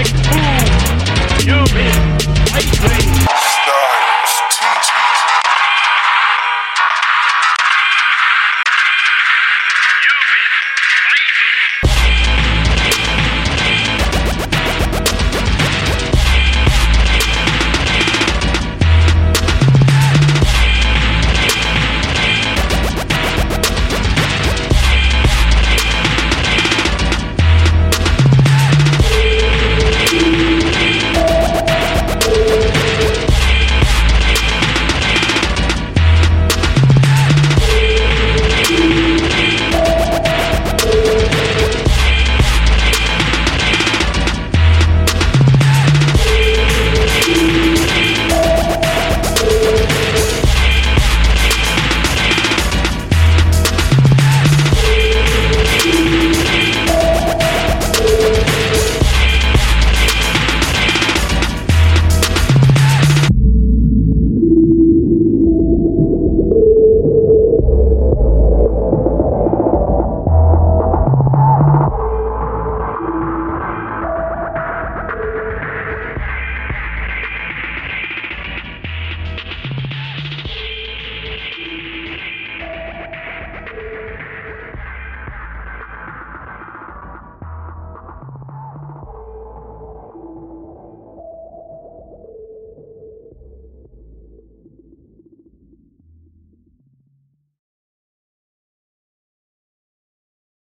Big Boom. You mean lightweight. You